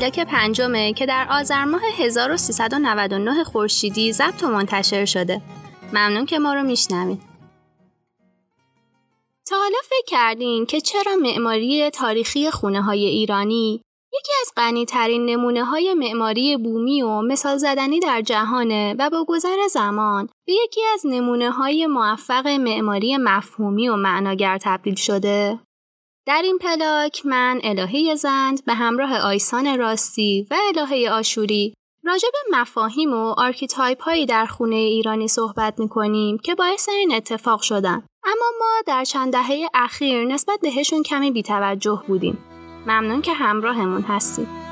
پلاک پنجمه که در آذر ماه 1399 خورشیدی ضبط و منتشر شده ممنون که ما رو میشنوید تا حالا فکر کردین که چرا معماری تاریخی خونه های ایرانی یکی از غنیترین نمونه های معماری بومی و مثال زدنی در جهانه و با گذر زمان به یکی از نمونه های موفق معماری مفهومی و معناگر تبدیل شده؟ در این پلاک من الهه زند به همراه آیسان راستی و الهه آشوری راجع به مفاهیم و archetype هایی در خونه ایرانی صحبت می کنیم که باعث این اتفاق شدن. اما ما در چند دهه اخیر نسبت بهشون کمی بیتوجه بودیم. ممنون که همراهمون هستید.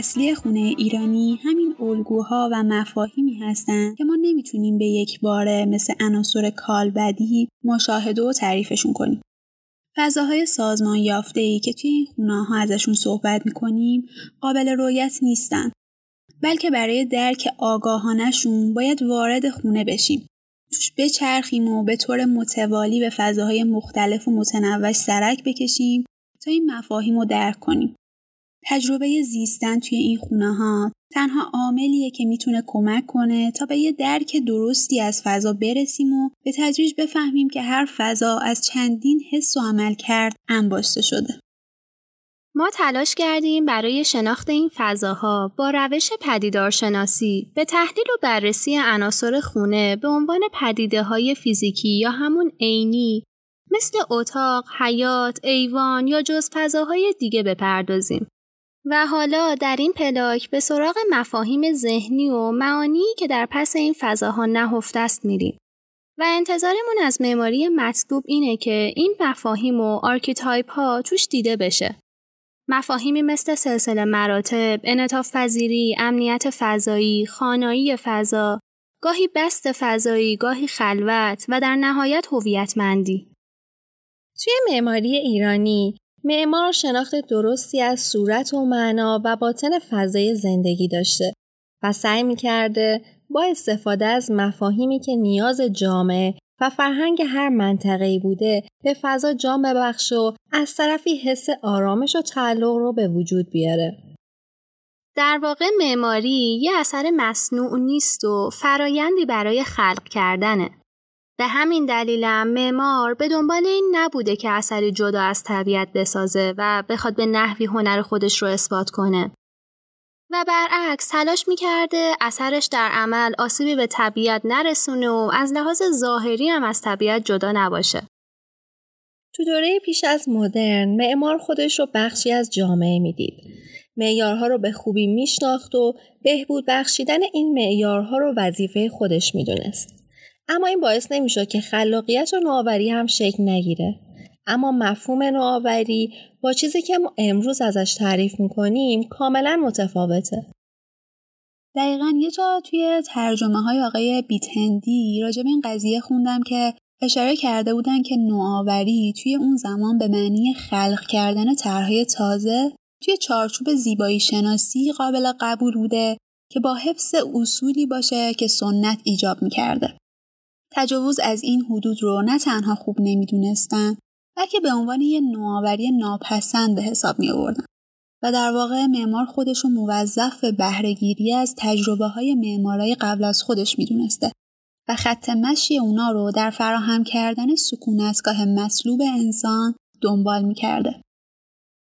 اصلی خونه ایرانی همین الگوها و مفاهیمی هستند که ما نمی‌تونیم به یک باره مثل عناصر کالبدی مشاهده و تعریفشون کنیم. فضاهای سازمان یافته ای که توی این خونه ها ازشون صحبت می‌کنیم قابل رویت نیستن. بلکه برای درک آگاهانشون باید وارد خونه بشیم. توش بچرخیم و به طور متوالی به فضاهای مختلف و متنوع سرک بکشیم تا این مفاهیم رو درک کنیم. تجربه زیستن توی این خونه ها تنها عاملیه که می‌تونه کمک کنه تا به یه درک درستی از فضا برسیم و به تدریج بفهمیم که هر فضا از چندین حس و عمل کرد انباشته شده. ما تلاش کردیم برای شناخت این فضاها با روش پدیدارشناسی به تحلیل و بررسی عناصر خونه به عنوان پدیده های فیزیکی یا همون عینی مثل اتاق، حیاط، ایوان یا جز فضاهای دیگه بپردازیم. و حالا در این پلاک به سراغ مفاهیم ذهنی و معانی که در پس این فضاها نهفته است میریم. و انتظارمون از معماری مطلوب اینه که این مفاهیم و archetype ها توش دیده بشه. مفاهیمی مثل سلسله مراتب، انعطاف پذیری، امنیت فضایی، خوانایی فضا، گاهی بست فضایی، گاهی خلوت و در نهایت هویتمندی. توی معماری ایرانی معمار شناخت درستی از صورت و معنا و باطن فضای زندگی داشته و سعی می‌کرده با استفاده از مفاهیمی که نیاز جامعه و فرهنگ هر منطقه‌ای بوده به فضا جام ببخش و از طرفی حس آرامش و تعلق رو به وجود بیاره. در واقع معماری یه اثر مصنوع نیست و فرایندی برای خلق کردنه. به همین دلیلم معمار به دنبال این نبوده که اثری جدا از طبیعت بسازه و بخواد به نحوی هنر خودش رو اثبات کنه. و برعکس تلاش می‌کرده اثرش در عمل آسیبی به طبیعت نرسونه و از لحاظ ظاهری هم از طبیعت جدا نباشه. تو دوره پیش از مدرن معمار خودش رو بخشی از جامعه می‌دید. معیارها رو به خوبی میشناخت و بهبود بخشیدن این معیارها رو وظیفه خودش می‌دونست. اما این باعث نمی‌شد که خلاقیت و نوآوری هم شکل نگیره اما مفهوم نوآوری با چیزی که ما امروز ازش تعریف می‌کنیم کاملا متفاوته دقیقا یه جا توی ترجمه های آقای بیتندی راجع به این قضیه خوندم که اشاره کرده بودن که نوآوری توی اون زمان به معنی خلق کردن طرحهای تازه توی چارچوب زیبایی شناسی قابل قبول بوده که با حفظ اصولی باشه که سنت ایجاب می‌کرده. تجاوز از این حدود رو نه تنها خوب نمی‌دونستن بلکه به عنوان یه نوآوری ناپسند به حساب می آوردن. و در واقع معمار خودش رو موظف به بهرهگیری از تجربه های معمارای قبل از خودش می‌دونسته و خط مشی اونا رو در فراهم کردن سکونتگاه مطلوب انسان دنبال می‌کرده.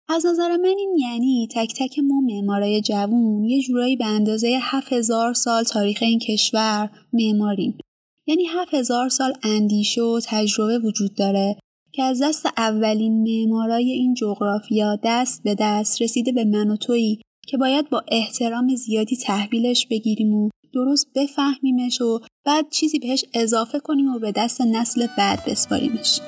از نظر من این یعنی تک تک ما معمارای جوون یه جورایی به اندازه 7000 سال تاریخ این کشور معماریم یعنی هفت هزار سال اندیشه و تجربه وجود داره که از دست اولین معمارای این جغرافیا دست به دست رسیده به من و تویی که باید با احترام زیادی تحویلش بگیریم و درست بفهمیمش و بعد چیزی بهش اضافه کنیم و به دست نسل بعد بسپاریمش.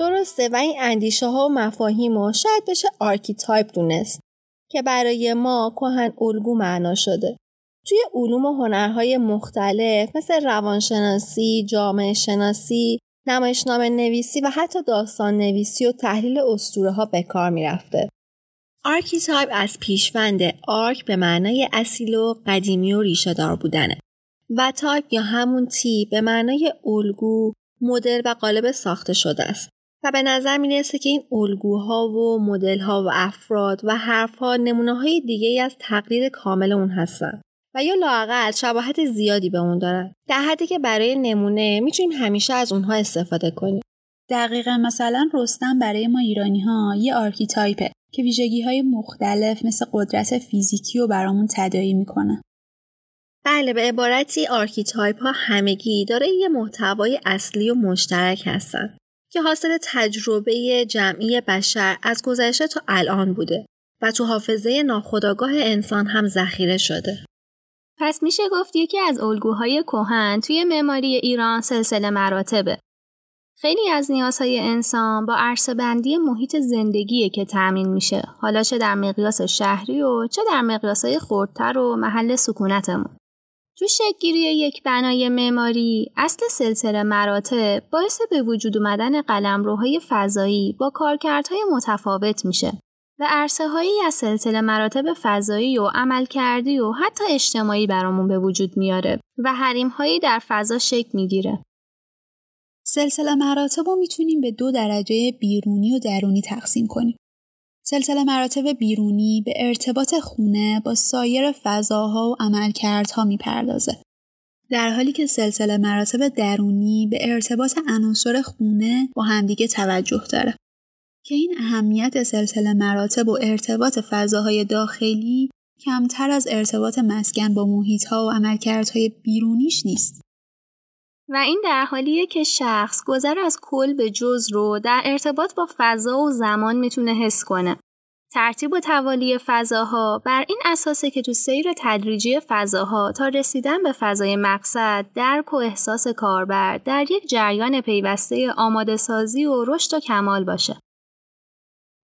درسته و این اندیشه ها و مفاهیم و شاید بشه archetype دونست که برای ما کهن الگو معنا شده. توی علوم و هنرهای مختلف مثل روانشناسی، جامعه شناسی، نمایشنامه نویسی و حتی داستان نویسی و تحلیل اسطوره ها به کار می‌رفته. archetype از پیشوند arch به معنای اصیل و قدیمی و ریشه دار بودنه و تایپ یا همون تیپ به معنای الگو، مدل و قالب ساخته شده است. و به نظر می‌رسه که این الگوها و مدلها و افراد و حرفها نمونه های دیگه از تقلید کامل اون هستن و یا لاقل شباهت زیادی به اون دارن. در حدی که برای نمونه می‌تونیم همیشه از اونها استفاده کنیم. دقیقا مثلا رستم برای ما ایرانی ها یه archetype ه که ویژگی های مختلف مثل قدرت فیزیکی رو برامون تداعی می‌کنه. بله به عبارتی archetype ها همگی دارای یه محتوای اصلی و مشترک هستن. که حاصل تجربه جمعی بشر از گذشته تا الان بوده و تو حافظه ناخودآگاه انسان هم ذخیره شده. پس میشه گفت یکی از الگوهای کهن توی معماری ایران سلسله مراتبه. خیلی از نیازهای انسان با عرصه‌بندی محیط زندگیه که تأمین میشه. حالا چه در مقیاس شهری و چه در مقیاسهای خردتر و محل سکونتمون. تو شکلگیری یک بنای معماری اصل سلسله مراتب باعث به وجود اومدن قلمروهای فضایی با کارکردهای متفاوت میشه و عرصه هایی از سلسله مراتب فضایی و عمل کردی و حتی اجتماعی برامون به وجود میاره و حریم هایی در فضا شکل می‌گیره. سلسله مراتب رو می‌تونیم به دو درجه بیرونی و درونی تقسیم کنیم. سلسله مراتب بیرونی به ارتباط خونه با سایر فضاها و عملکردها می‌پردازه. در حالی که سلسله مراتب درونی به ارتباط عناصر خونه با همدیگه توجه داره. که این اهمیت سلسله مراتب و ارتباط فضاهای داخلی کمتر از ارتباط مسکن با محیطها و عملکردهای بیرونیش نیست. و این در حالیه که شخص گذر از کل به جز رو در ارتباط با فضا و زمان می‌تونه حس کنه. ترتیب و توالی فضاها بر این اساسه که تو سیر تدریجی فضاها تا رسیدن به فضای مقصد درک و احساس کاربر در یک جریان پیوسته آماده سازی و رشد و کمال باشه.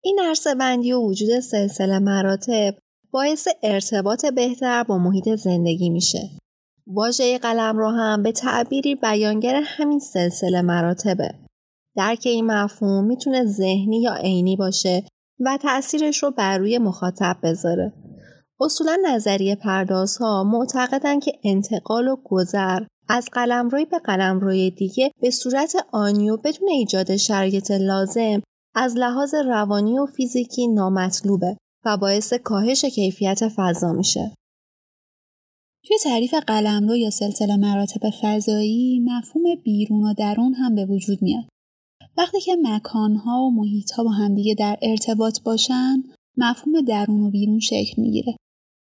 این عرصه بندی و وجود سلسله مراتب باعث ارتباط بهتر با محیط زندگی میشه. واژه قلم رو هم به تعبیری بیانگر همین سلسله مراتبه. درک این مفهوم می‌تونه ذهنی یا عینی باشه و تأثیرش رو بر روی مخاطب بذاره. اصولا نظریه پردازها معتقدن که انتقال و گذر از قلمروی به قلمروی دیگه به صورت آنی و بدون ایجاد شرایط لازم از لحاظ روانی و فیزیکی نامطلوبه و باعث کاهش کیفیت فضا میشه. توی تعریف قلمرو یا سلسله مراتب فضایی مفهوم بیرون و درون هم به وجود میاد. وقتی که مکانها و محیطها با همدیگه در ارتباط باشن مفهوم درون و بیرون شکل می‌گیره.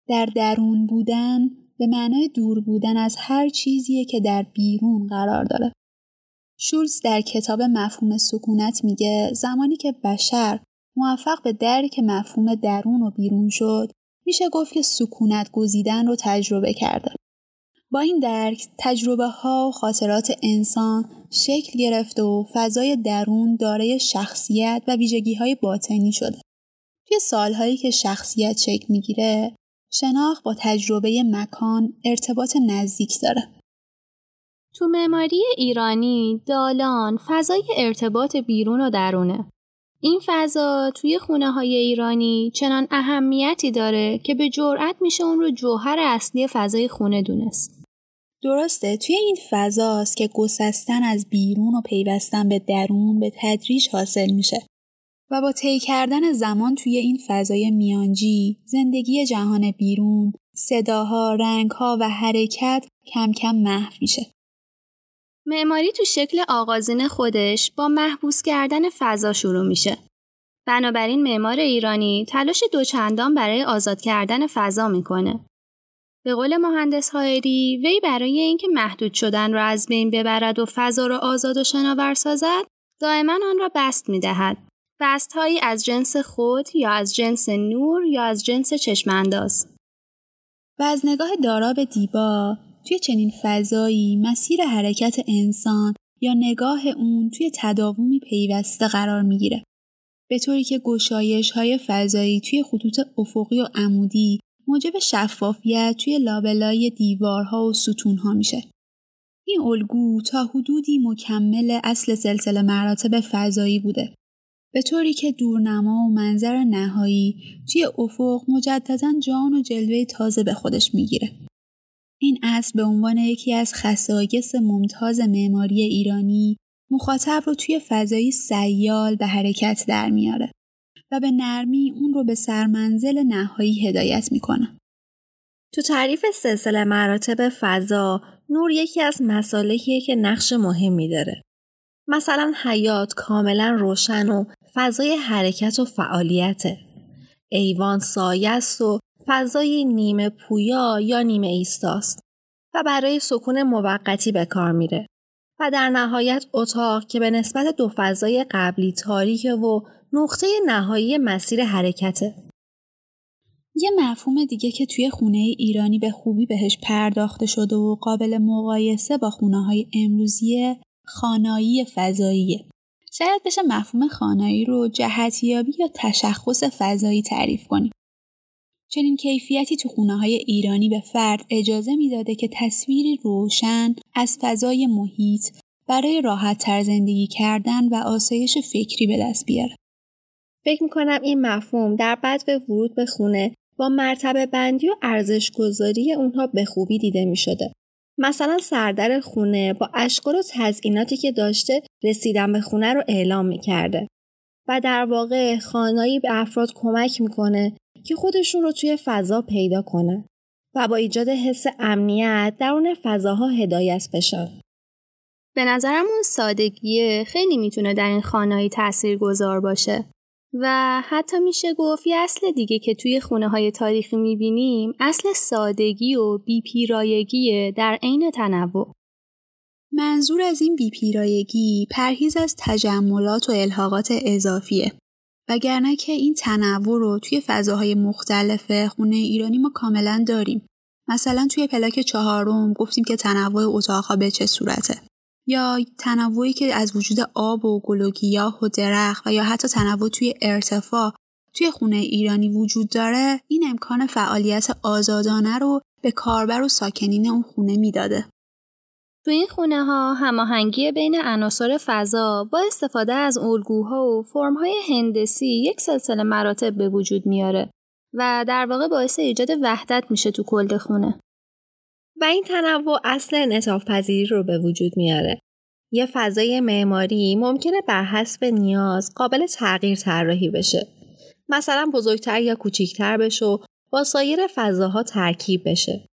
در درون بودن به معنای دور بودن از هر چیزیه که در بیرون قرار داره. شولز در کتاب مفهوم سکونت میگه زمانی که بشر موفق به درک مفهوم درون و بیرون شد میشه گفت که سکونت گزیدن رو تجربه کرده. با این درک تجربه ها و خاطرات انسان شکل گرفته و فضای درون دارای شخصیت و ویژگی های باطنی شده. توی سالهایی که شخصیت شکل می‌گیره شناخت با تجربه مکان ارتباط نزدیک داره. تو معماری ایرانی دالان فضای ارتباط بیرون و درونه. این فضا توی خونه های ایرانی چنان اهمیتی داره که به جرأت میشه اون رو جوهر اصلی فضای خونه دونست. درسته توی این فضاست که گسستن از بیرون و پیوستن به درون به تدریج حاصل میشه و با طی کردن زمان توی این فضای میانجی زندگی جهان بیرون صداها، رنگها و حرکت کم کم محو میشه. معماری تو شکل آغازین خودش با محبوس کردن فضا شروع میشه. بنابراین معمار ایرانی تلاش دوچندان برای آزاد کردن فضا می‌کنه. به قول مهندس هایری وی برای اینکه محدود شدن را از بین ببرد و فضا را آزاد و شناور سازد دائما آن را بست می‌دهد بست هایی از جنس خود یا از جنس نور یا از جنس چشمانداز و از نگاه دارا به دیبا توی چنین فضایی مسیر حرکت انسان یا نگاه اون توی تداومی پیوسته قرار می‌گیره. به طوری که گشایش های فضایی توی خطوط افقی و عمودی موجب شفافیت توی لابلای دیوارها و ستونها میشه. این الگو تا حدودی مکمل اصل سلسله مراتب فضایی بوده. به طوری که دورنما و منظر نهایی توی افق مجددا جان و جلوه تازه به خودش می‌گیره. این اصل به عنوان یکی از خصایص ممتاز معماری ایرانی مخاطب رو توی فضایی سیال به حرکت در میاره و به نرمی اون رو به سرمنزل نهایی هدایت می‌کنه. تو تعریف سلسله مراتب فضا نور یکی از مسالهیه که نقش مهمی داره. مثلا حیات کاملا روشن و فضای حرکت و فعالیته. ایوان سایه و فضای نیمه پویا یا نیمه ایستاست و برای سکون موقتی به کار میره. و در نهایت اتاق که به نسبت دو فضای قبلی تاریکه و نقطه نهایی مسیر حرکته. یه مفهوم دیگه که توی خونه ایرانی به خوبی بهش پرداخته شده و قابل مقایسه با خونه های امروزی خانایی فضاییه. شاید بشه مفهوم خانایی رو جهتیابی یا تشخص فضایی تعریف کنیم. چنین کیفیتی تو خونه های ایرانی به فرد اجازه می‌داده که تصویری روشن از فضای محیط برای راحت تر زندگی کردن و آسایش فکری به دست بیاره. فکر می‌کنم این مفهوم در بعد به ورود به خونه با مرتبه بندی و ارزش گذاری اونها به خوبی دیده می شده. مثلا سردر خونه با اشکال و تزئیناتی که داشته رسیدن به خونه رو اعلام می کرده. و در واقع خانایی به افراد کمک می‌کنه که خودشون رو توی فضا پیدا کنن و با ایجاد حس امنیت در اون فضاها هدایت بشن. به نظرم اون سادگیه خیلی می‌تونه در این خانهایی تأثیر گذار باشه و حتی میشه گفت یه اصل دیگه که توی خونه های تاریخی می‌بینیم اصل سادگی و بیپیرایگی در عین تنوع. منظور از این بیپیرایگی پرهیز از تجملات و الحاقات اضافیه وگرنه که این تنوع رو توی فضاهای مختلف خونه ایرانی ما کاملا داریم. مثلا توی پلاک چهارم گفتیم که تنوع اتاقها به چه صورته. یا تنوعی که از وجود آب و گل و گیاه و درخت و یا حتی تنوع توی ارتفاع توی خونه ایرانی وجود داره این امکان فعالیت آزادانه رو به کاربر و ساکنین اون خونه می‌داده. تو این خونه ها هماهنگی بین عناصر فضا با استفاده از الگوها و فرمهای هندسی یک سلسله مراتب به وجود میاره و در واقع باعث ایجاد وحدت میشه تو کل خونه. و این تنوع اصل انعطاف پذیری رو به وجود میاره. یه فضای معماری ممکنه بر حسب نیاز قابل تغییر طراحی بشه. مثلا بزرگتر یا کوچیکتر بشه و با سایر فضاها ترکیب بشه.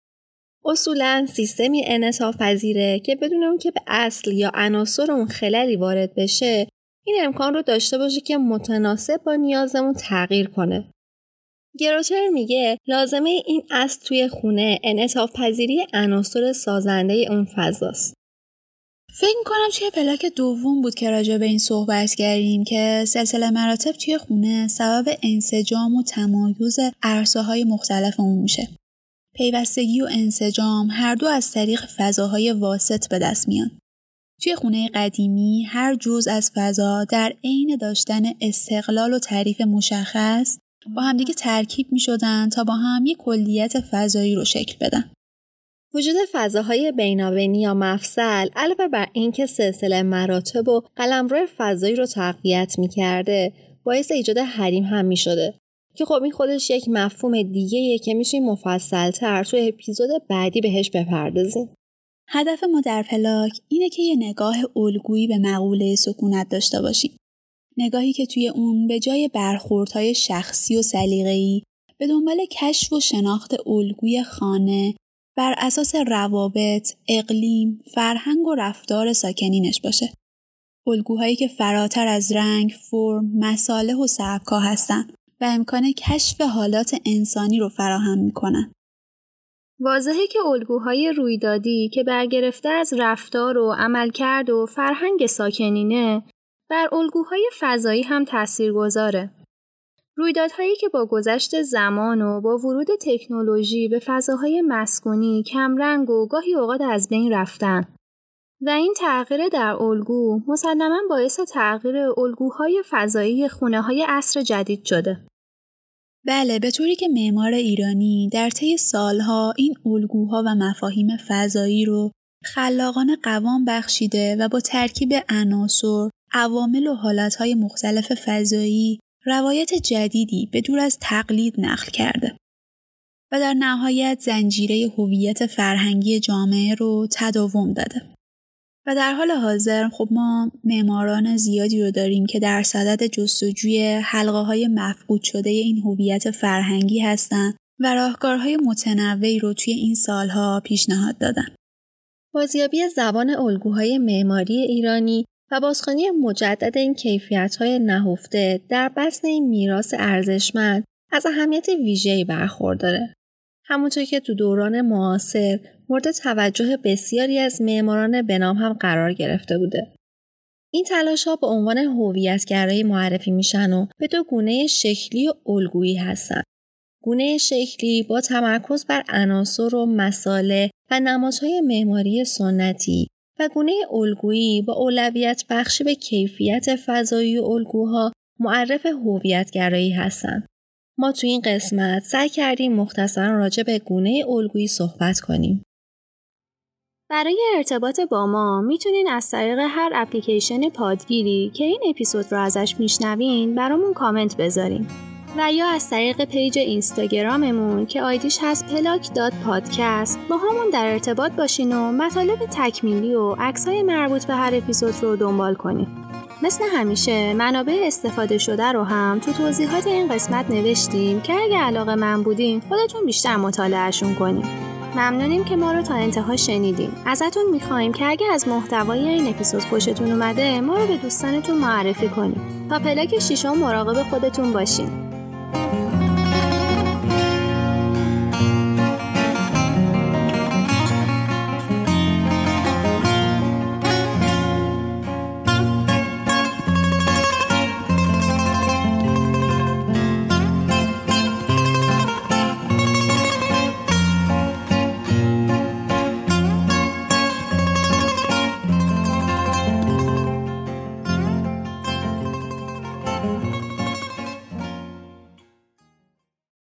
اصولا سیستمی انعطاف پذیره که بدون اون که به اصل یا عناصر اون خللی وارد بشه این امکان رو داشته باشه که متناسب با نیازمون تغییر کنه. گروتر میگه لازمه این اصل توی خونه انعطاف پذیری عناصر سازنده اون فضاست. فکر کنم توی پلاک دوم بود که راجع به این صحبت کردیم که سلسله مراتب توی خونه سبب انسجام و تمایز عرصه های مختلف اون میشه. پیوستگی و انسجام هر دو از طریق فضاهای واسط به دست میان. توی خونه قدیمی هر جز از فضا در عین داشتن استقلال و تعریف مشخص با همدیگه ترکیب می شدن تا با هم یک کلیت فضایی رو شکل بدن. وجود فضاهای بینابینی یا مفصل علاوه بر اینکه سلسله مراتب و قلمرو فضایی رو تقویت می کرده باعث ایجاد حریم هم می شده که خب این خودش یک مفهوم دیگه که میشه مفصل تر توی اپیزود بعدی بهش بپردازیم. هدف ما در پلاک اینه که یه نگاه الگویی به مقوله سکونت داشته باشیم. نگاهی که توی اون به جای برخوردهای شخصی و سلیقه‌ای به دنبال کشف و شناخت الگوی خانه بر اساس روابط، اقلیم، فرهنگ و رفتار ساکنینش باشه. الگوهایی که فراتر از رنگ، فرم، مساله و سبکا هستن و امکان کشف حالات انسانی رو فراهم می‌کنن. واضحه که الگوهای رویدادی که برگرفته از رفتار و عملکرد و فرهنگ ساکنینه بر الگوهای فضایی هم تأثیر گذاره. رویدادهایی که با گذشت زمان و با ورود تکنولوژی به فضاهای مسکونی کمرنگ و گاهی اوقات از بین رفتن و این تغییر در الگو مسلما باعث تغییر الگوهای فضایی خونه های عصر جدید شده. بله به طوری که معمار ایرانی در طی سالها این الگوها و مفاهیم فضایی رو خلاقانه قوام بخشیده و با ترکیب عناصر، عوامل و حالتهای مختلف فضایی روایت جدیدی به دور از تقلید نقل کرده و در نهایت زنجیره هویت فرهنگی جامعه رو تداوم داده. و در حال حاضر خب ما معماران زیادی رو داریم که در صدد جستجوی حلقه های مفقود شده این هویت فرهنگی هستند و راهکارهای متنوعی رو توی این سالها پیشنهاد دادن. بازیابی زبان الگوهای معماری ایرانی و بازخوانی مجدد این کیفیت‌های نهفته در بطن این میراث ارزشمند از اهمیت ویژه‌ای برخورداره. همونطور که تو دوران معاصر مورد توجه بسیاری از معماران به نام هم قرار گرفته بوده. این تلاش ها به عنوان هویتگرایی معرفی میشن و به دو گونه شکلی و الگویی هستند. گونه شکلی با تمرکز بر عناصر و مساله و نمادهای معماری سنتی و گونه الگویی با اولویت بخشی به کیفیت فضایی و الگوها معرف هویتگرایی هستند. ما تو این قسمت سعی کردیم مختصرا راجع به گونه الگویی صحبت کنیم. برای ارتباط با ما می‌تونین از طریق هر اپلیکیشن پادگیری که این اپیزود رو ازش میشنوین برامون کامنت بذارین و یا از طریق page اینستاگراممون که ID ش هست پلاک dot podcast باهامون در ارتباط باشین و مطالب تکمیلی و عکسای مربوط به هر اپیزود رو دنبال کنین. مثل همیشه منابع استفاده شده رو هم تو توضیحات این قسمت نوشتیم که اگه علاقه من بودین خودتون بیشتر مطالعهشون کنیم. ممنونیم که ما رو تا انتها شنیدیم. ازتون می‌خوایم که اگه از محتوای این اپیزود خوشتون اومده ما رو به دوستانتون معرفی کنیم تا پلاک شیشم مراقب خودتون باشین.